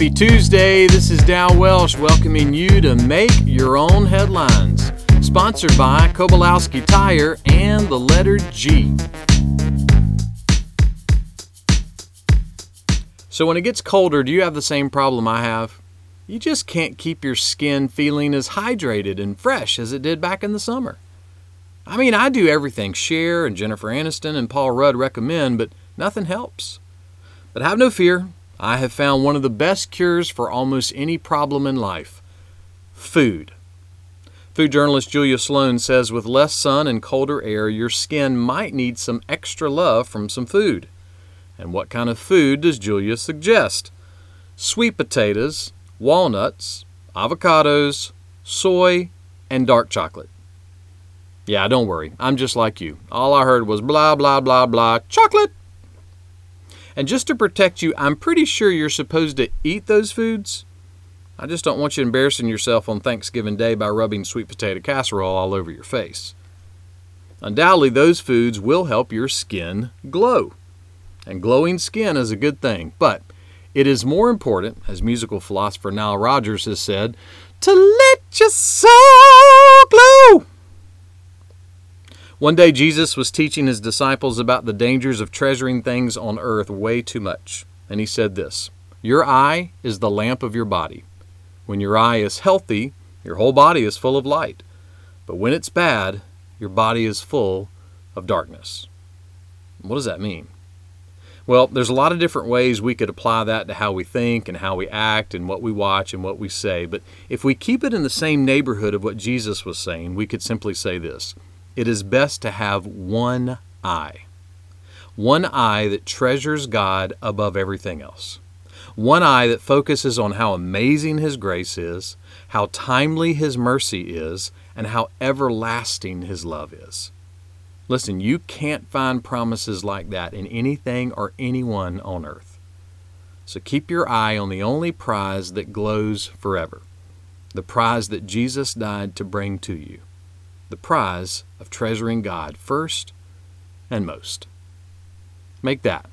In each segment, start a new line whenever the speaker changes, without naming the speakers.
Happy Tuesday. This is Dow Welsh welcoming you to Make Your Own Headlines. Sponsored by Kobolowski Tire and the letter G. So, when it gets colder, do you have the same problem I have? You just can't keep your skin feeling as hydrated and fresh as it did back in the summer. I mean, I do everything Cher and Jennifer Aniston and Paul Rudd recommend, but nothing helps. But have no fear, I have found one of the best cures for almost any problem in life food. Food journalist Julia Sloan says with less sun and colder air, your skin might need some extra love from some food. And what kind of food does Julia suggest? Sweet potatoes, walnuts, avocados, soy, and dark chocolate. Yeah, don't worry. I'm just like you. All I heard was blah, blah, blah, blah, chocolate. And just to protect you, I'm pretty sure you're supposed to eat those foods. I just don't want you embarrassing yourself on Thanksgiving Day by rubbing sweet potato casserole all over your face. Undoubtedly, those foods will help your skin glow. And glowing skin is a good thing, but it is more important, as musical philosopher Nile Rodgers has said, to let your soul glow. One day, Jesus was teaching his disciples about the dangers of treasuring things on earth way too much. And he said this Your eye is the lamp of your body. When your eye is healthy, your whole body is full of light. But when it's bad, your body is full of darkness. What does that mean? Well, there's a lot of different ways we could apply that to how we think and how we act and what we watch and what we say. But if we keep it in the same neighborhood of what Jesus was saying, we could simply say this it is best to have one eye. One eye that treasures God above everything else. One eye that focuses on how amazing His grace is, how timely His mercy is, and how everlasting His love is. Listen, you can't find promises like that in anything or anyone on earth. So keep your eye on the only prize that glows forever the prize that Jesus died to bring to you the prize of treasuring God first and most. Make that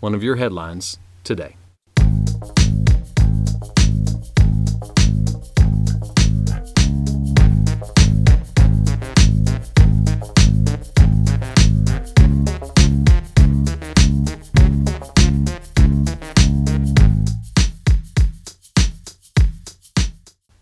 one of your headlines today.